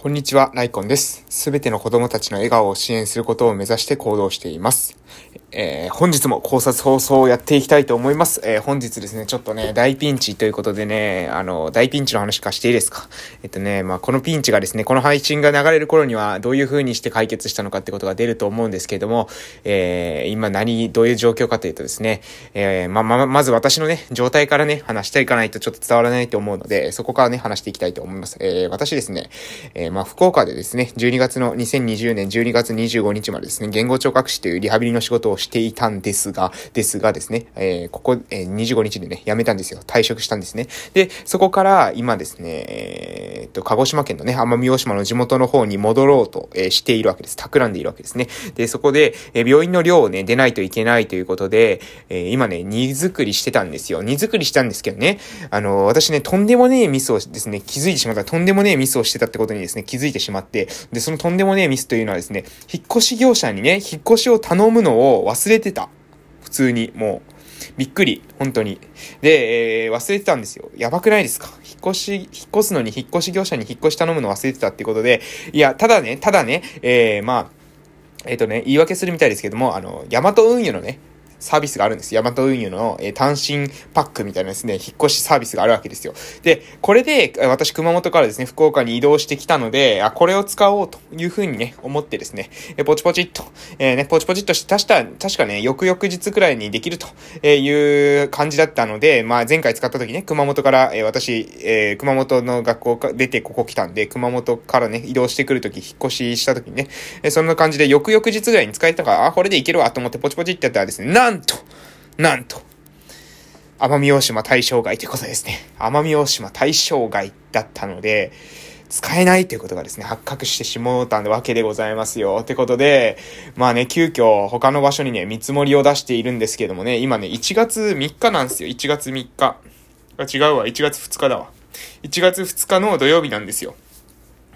こんにちは、ライコンです。すべての子供たちの笑顔を支援することを目指して行動しています。えー、本日も考察放送をやっていきたいと思います。えー、本日ですね、ちょっとね、大ピンチということでね、あの、大ピンチの話化していいですか？えっとね、まあ、このピンチがですね、この配信が流れる頃にはどういう風にして解決したのかってことが出ると思うんですけれども、えー、今何、どういう状況かというとですね、えー、ま、ま、まず私のね、状態からね、話していかないとちょっと伝わらないと思うので、そこからね、話していきたいと思います。えー、私ですね、えー、まあ、福岡でですね、12月の2020年12月25日までですね、言語聴覚士というリハビリの仕事をしていたんですが、ですがですね、えー、ここ、えー、25日でね、辞めたんですよ。退職したんですね。で、そこから今ですね、えー、っと、鹿児島県のね、奄美大島の地元の方に戻ろうと、えー、しているわけです。企んでいるわけですね。で、そこで、えー、病院の量をね、出ないといけないということで、えー、今ね、荷造りしてたんですよ。荷造りしたんですけどね、あの、私ね、とんでもねえミスをですね、気づいてしまった、とんでもねえミスをしてたってことにですね、気づいてしまって、で、そのとんでもねえミスというのはですね、引っ越し業者にね、引っ越しを頼むのを忘れてた。普通に、もう、びっくり、本当に。で、えー、忘れてたんですよ。やばくないですか？引っ越し、引っ越すのに引っ越し業者に引っ越し頼むの忘れてたってことで、いや、ただね、ただね、えー、まあ、えっ、ー、とね、言い訳するみたいですけども、あの、ヤマト運輸のね、サービスがあるんです。ヤマト運輸の、えー、単身パックみたいなですね、引っ越しサービスがあるわけですよ。で、これで、私熊本からですね、福岡に移動してきたので、あ、これを使おうというふうにね、思ってですね、えー、ポチポチっと、えー、ね、ポチポチっとして、確か、確かね、翌々日くらいにできるという感じだったので、まあ前回使った時ね、熊本から、えー、私、えー、熊本の学校か出てここ来たんで、熊本からね、移動してくるとき、引っ越ししたときにね、えー、そんな感じで翌々日ぐらいに使えたから、あ、これでいけるわと思ってポチポチってやったらですね、ななんと、なんと、奄美大島対象外ということですね。奄美大島対象外だったので、使えないということがですね、発覚してしもうたわけでございますよ。ってことで、まあね、急遽他の場所にね、見積もりを出しているんですけどもね、今ね、1月3日なんですよ。1月3日。違うわ。1月2日だわ。1月2日の土曜日なんですよ。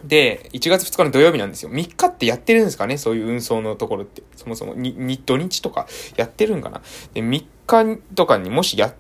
で、1月2日の土曜日なんですよ。3日ってやってるんですかね？そういう運送のところって。そもそも、に、に、土日とかやってるんかな？で、3日とかにもしやっ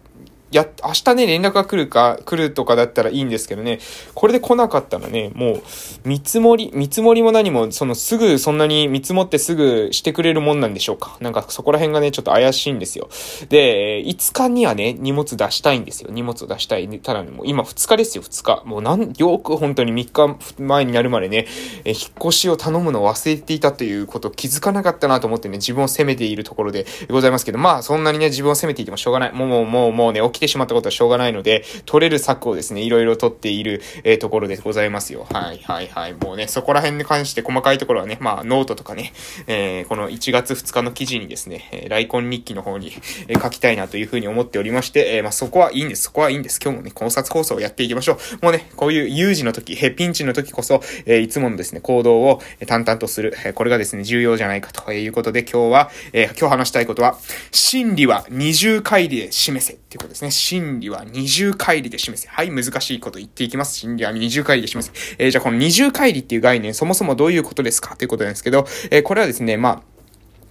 や、明日ね、連絡が来るか、来るとかだったらいいんですけどね、これで来なかったらね、もう、見積もり、見積もりも何も、そのすぐ、そんなに見積もってすぐしてくれるもんなんでしょうか。なんかそこら辺がね、ちょっと怪しいんですよ。で、5日にはね、荷物出したいんですよ。荷物を出したい。ただね、もう今2日ですよ、2日。もうなん、よく本当に3日前になるまでね、え、引っ越しを頼むのを忘れていたということ気づかなかったなと思ってね、自分を責めているところでございますけど、まあ、そんなにね、自分を責めていてもしょうがない。もう、もう、もう、もうね、起きてしまったことはしょうがないので、取れる策をですね、いろいろ取っている、えー、ところでございますよ。はい、はい、はい。もうね、そこら辺に関して細かいところはね、まあ、ノートとかね、えー、この1月2日の記事にですね、えー、ライコン日記の方に、え、書きたいなというふうに思っておりまして、え、まあ、そこはいいんです。そこはいいんです。今日もね、考察放送をやっていきましょう。もうね、こういう有事の時、へピンチの時こそ、え、いつものですね、行動を淡々とする、え、これがですね、重要じゃないかということで、今日は、え、今日話したいことは、真理は二重回りで示せっていうことですね。真理は二重回りで示せ。はい、難しいこと言っていきます。真理は二重回りで示せ。えー、じゃあこの二重回りっていう概念、そもそもどういうことですか？ということなんですけど、えー、これはですね、まあ、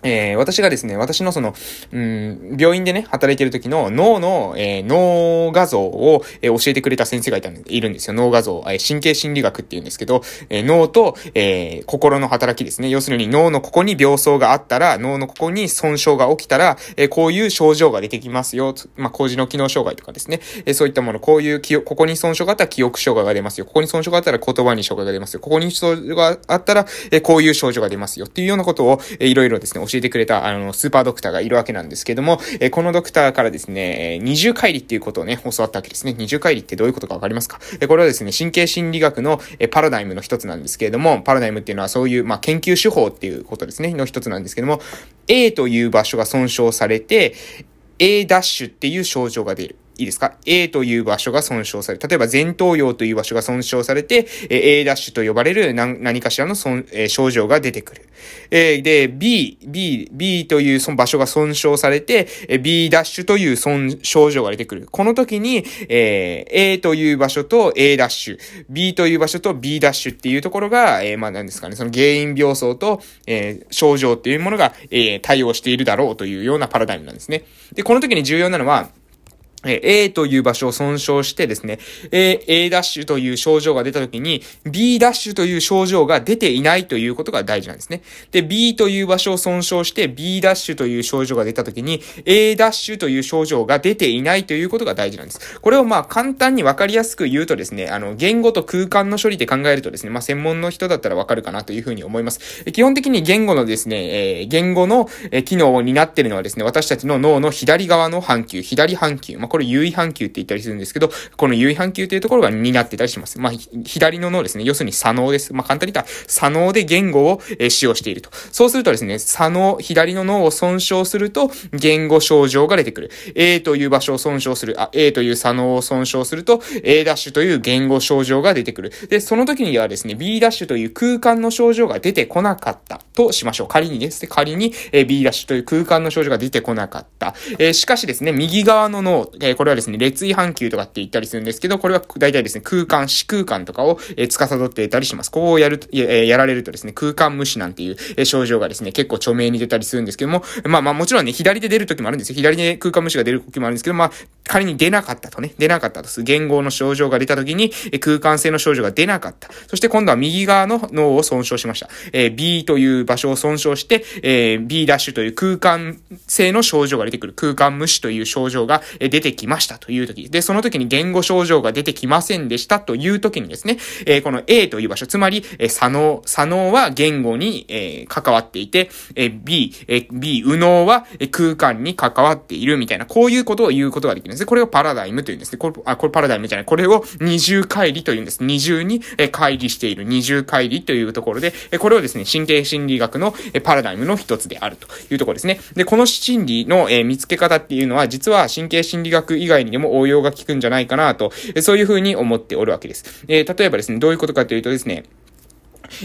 えー、私がですね、私のその、うん、病院でね、働いてる時の脳の、えー、脳画像を、えー、教えてくれた先生がいたんでいるんですよ。脳画像、えー、神経心理学って言うんですけど、えー、脳と、えー、心の働きですね。要するに脳のここに病巣があったら、脳のここに損傷が起きたら、えー、こういう症状が出てきますよ。まあ、工の機能障害とかですね。えー、そういったもの、こういうここに損傷があったら記憶障害が出ますよ。ここに損傷があったら言葉に障害が出ますよ。ここに症状があったら、えー、こういう症状が出ますよ。っていうようなことを、えー、いろいろですね、教えてくれた、あの、スーパードクターがいるわけなんですけども、えこのドクターからですね、え二重回離っていうことをね、教わったわけですね。二重回離ってどういうことかわかりますか？えこれはですね、神経心理学のえパラダイムの一つなんですけれども、パラダイムっていうのはそういう、まあ、研究手法っていうことですね、の一つなんですけども、A という場所が損傷されて、A ダッシュっていう症状が出る。いいですか ?A という場所が損傷され、例えば前頭葉という場所が損傷されて、A ダッシュと呼ばれる何かしらの損、え、症状が出てくる。え、で、B、B、B というその場所が損傷されて、B ダッシュという損症状が出てくる。この時に、えー、A という場所と A ダッシュ、B という場所と B ダッシュっていうところが、え、まあ何ですかね、その原因病巣と、え、症状っていうものが、え、対応しているだろうというようなパラダイムなんですね。で、この時に重要なのは、え A という場所を損傷してですね、A、A ダッシュという症状が出た時に、B ダッシュという症状が出ていないということが大事なんですね。で、B という場所を損傷して、B ダッシュという症状が出た時に、A ダッシュという症状が出ていないということが大事なんです。これをまあ簡単にわかりやすく言うとですね、あの、言語と空間の処理で考えるとですね、まあ専門の人だったらわかるかなというふうに思います。基本的に言語のですね、えー、言語の、機能を担っているのはですね、私たちの脳の左側の半球、左半球、まあこれ優位半球って言ったりするんですけど、この優位半球というところが担ってたりします。まあ、左の脳ですね。要するに左脳です。まあ、簡単に言ったら左脳で言語を、え使用していると。そうするとですね、左脳、左の脳を損傷すると、言語症状が出てくる。A という場所を損傷する。あ、A という左脳を損傷すると、A ダッシュという言語症状が出てくる。で、その時にはですね、B ダッシュという空間の症状が出てこなかったとしましょう。仮にですね、仮に、え B ダッシュという空間の症状が出てこなかった。えしかしですね、右側の脳、えこれはですね、列対半球とかって言ったりするんですけど、これは大体ですね、空間、視空間とかを、えー、司っていたりします。ここをやる、えー、やられるとですね、空間無視なんていう、え、症状がですね、結構著名に出たりするんですけども、まあまあもちろんね、左で出る時もあるんですよ。左で空間無視が出る時もあるんですけど、まあ、仮に出なかったとね、出なかったとする。言語の症状が出た時に、え、空間性の症状が出なかった。そして今度は右側の脳を損傷しました。えー、B という場所を損傷して、えー、B ダッシュという空間性の症状が出てくる。空間無視という症状が出てきましたという時。で、その時に言語症状が出てきませんでしたという時にですね、えー、この A という場所、つまり、えー、左脳、左脳は言語に、えー、関わっていて、えー、B、えー、B、右脳は空間に関わっているみたいな、こういうことを言うことができるんですね。これをパラダイムというんですね。これ、あ、これパラダイムじゃない。これを二重乖離というんです。二重に、えー、乖離している二重乖離というところで、え、これをですね、神経心理学の、え、パラダイムの一つであるというところですね。で、この心理の、え、見つけ方っていうのは、実は神経心理学以外にでも応用が効くんじゃないかなと、そういうふうに思っておるわけです。えー、例えばですね、どういうことかというとですね、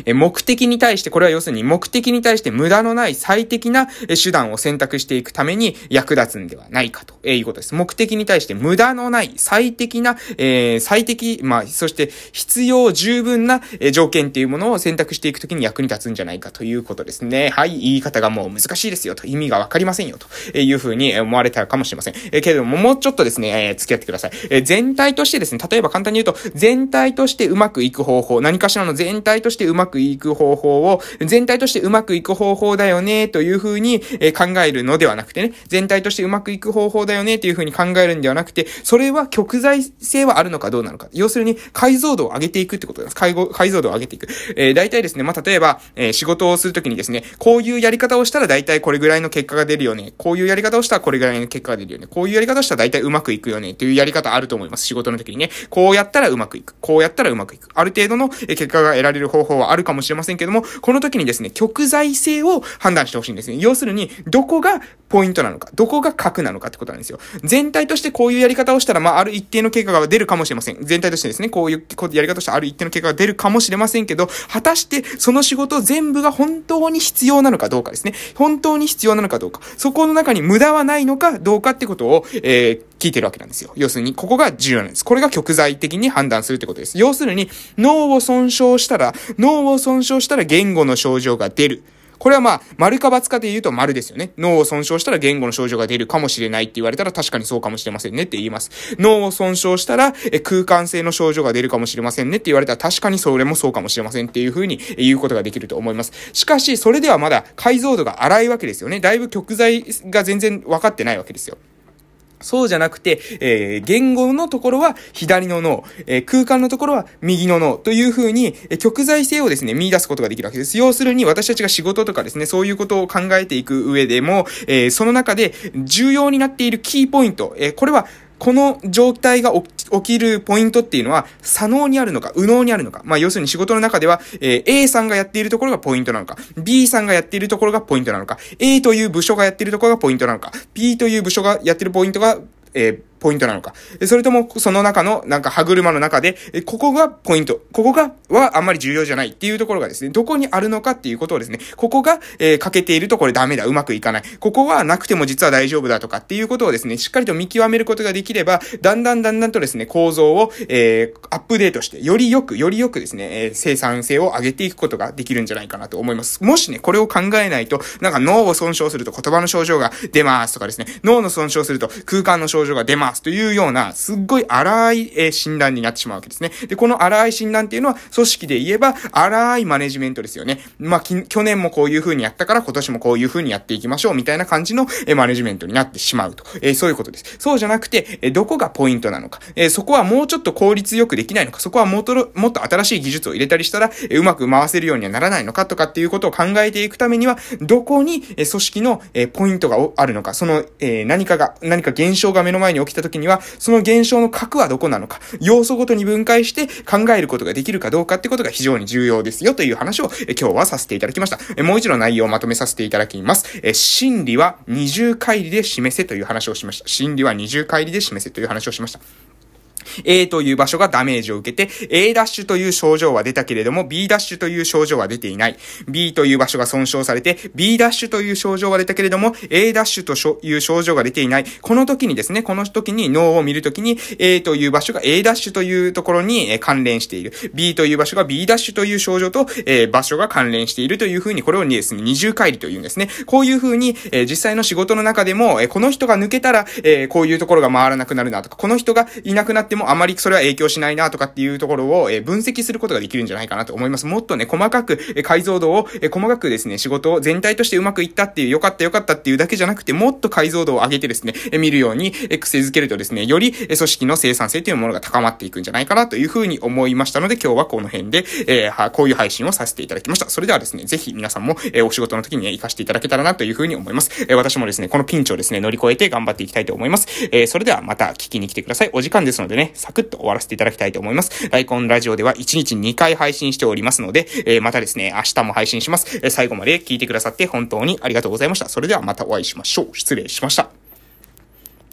え目的に対して、これは要するに目的に対して無駄のない最適な手段を選択していくために役立つんではないかということです。目的に対して無駄のない最適な、えー、最適、まあ、そして必要十分な条件っていうものを選択していくときに役に立つんじゃないかということですね。はい、言い方がもう難しいですよと、意味がわかりませんよというふうに思われたかもしれません。え、けれども、もうちょっとですね、えー、付き合ってください。え、全体としてですね、例えば簡単に言うと、全体としてうまくいく方法、何かしらの全体としてうまくまくいく方法を、全体としてうまくいく方法だよね、というふうに考えるのではなくてね、全体としてうまくいく方法だよね、というふうに考えるんではなくて、それは極材性はあるのかどうなのか。要するに、解像度を上げていくってことです。解解像度を上げていく。えー、大体ですね、まあ、例えば、えー、仕事をするときにですね、こういうやり方をしたら大体これぐらいの結果が出るよね。こういうやり方をしたらこれぐらいの結果が出るよね。こういうやり方をしたら大体うまくいくよね。というやり方あると思います。仕事の時にね。こうやったらうまくいく。こうやったらうまくいく。ある程度の結果が得られる方法はあるかもしれませんけども、この時にですね、極材性を判断してほしいんですね。要するに、どこがポイントなのか、どこが核なのかってことなんですよ。全体としてこういうやり方をしたら、まあ、ある一定の結果が出るかもしれません。全体としてですね、こういうやり方としてある一定の結果が出るかもしれませんけど、果たしてその仕事全部が本当に必要なのかどうかですね。本当に必要なのかどうか。そこの中に無駄はないのかどうかってことを、えー、聞いてるわけなんですよ。要するに、ここが重要なんです。これが極材的に判断するってことです。要するに、脳を損傷したら、脳を損傷したら言語の症状が出る。これはまあ、丸か×かで言うと丸ですよね。脳を損傷したら言語の症状が出るかもしれないって言われたら確かにそうかもしれませんねって言います。脳を損傷したらえ空間性の症状が出るかもしれませんねって言われたら確かにそれもそうかもしれませんっていうふうに言うことができると思います。しかし、それではまだ解像度が荒いわけですよね。だいぶ極材が全然分かってないわけですよ。そうじゃなくて、えー、言語のところは左の脳、えー、空間のところは右の脳というふうに、えー、極在性をですね、見出すことができるわけです。要するに私たちが仕事とかですね、そういうことを考えていく上でも、えー、その中で重要になっているキーポイント、えー、これはこの状態が起きるポイントっていうのは、左脳にあるのか、右脳にあるのか。まあ、要するに仕事の中では、えー、A さんがやっているところがポイントなのか、B さんがやっているところがポイントなのか、A という部署がやっているところがポイントなのか、B という部署がやっているポイントがえー、ポイントなのか。それとも、その中の、なんか歯車の中で、ここがポイント。ここが、はあんまり重要じゃないっていうところがですね、どこにあるのかっていうことをですね、ここが、えー、欠けているとこれダメだ、うまくいかない。ここはなくても実は大丈夫だとかっていうことをですね、しっかりと見極めることができれば、だんだんだんだんとですね、構造を、えー、アップデートして、よりよく、よりよくですね、えー、生産性を上げていくことができるんじゃないかなと思います。もしね、これを考えないと、なんか脳を損傷すると言葉の症状が出ますとかですね、脳の損傷すると空間の症状が出ますますというような、すっごい荒い、えー、診断になってしまうわけですね。で、この荒い診断っていうのは、組織で言えば、荒いマネジメントですよね。まあ、去年もこういう風にやったから、今年もこういう風にやっていきましょう、みたいな感じの、えー、マネジメントになってしまうと。えー、そういうことです。そうじゃなくて、えー、どこがポイントなのか。えー、そこはもうちょっと効率よくできないのか。そこはもっと、もっと新しい技術を入れたりしたら、えー、うまく回せるようにはならないのかとかっていうことを考えていくためには、どこに、えー、組織の、えー、ポイントがあるのか。その、えー、何かが、何か現象が目の前に起きた時には、その現象の核はどこなのか。要素ごとに分解して考えることができるかどうかってことが非常に重要ですよという話を、え、今日はさせていただきました。え、もう一度内容をまとめさせていただきます。え、真理は二重乖離で示せという話をしました。真理は二重乖離で示せという話をしました。A という場所がダメージを受けて、A ダッシュという症状は出たけれども、B ダッシュという症状は出ていない。B という場所が損傷されて、B ダッシュという症状は出たけれども、A ダッシュという症状が出ていない。この時にですね、この時に脳を見るときに、A という場所が A ダッシュというところに関連している。B という場所が B ダッシュという症状と、えー、場所が関連しているというふうに、これをですね、二重乖離というんですね。こういうふうに、えー、実際の仕事の中でも、えー、この人が抜けたら、えー、こういうところが回らなくなるなとか、この人がいなくなってもあまりそれは影響しないなとかっていうところを、え分析することができるんじゃないかなと思います。もっとね、細かく、え解像度を、え細かくですね、仕事を全体としてうまくいったっていう、良かった良かったっていうだけじゃなくて、もっと解像度を上げてですね、え見るように、え癖づけるとですね、より、え組織の生産性というものが高まっていくんじゃないかなというふうに思いましたので、今日はこの辺で、えー、は、こういう配信をさせていただきました。それではですね、ぜひ皆さんも、えお仕事の時にね、活かしていただけたらなというふうに思います。え私もですね、このピンチをですね、乗り越えて頑張っていきたいと思います。えそれではまた聞きに来てください。お時間ですのでね、サクッと終わらせていただきたいと思います。。ライコンラジオでは1日2回配信しておりますので、えー、またですね、明日も配信します。え、最後まで聞いてくださって本当にありがとうございました。それではまたお会いしましょう。失礼しました。